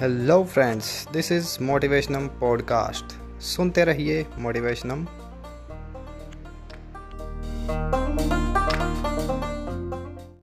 hello friends this is Motivationam podcast सुनते रहिए मोटिवेशनम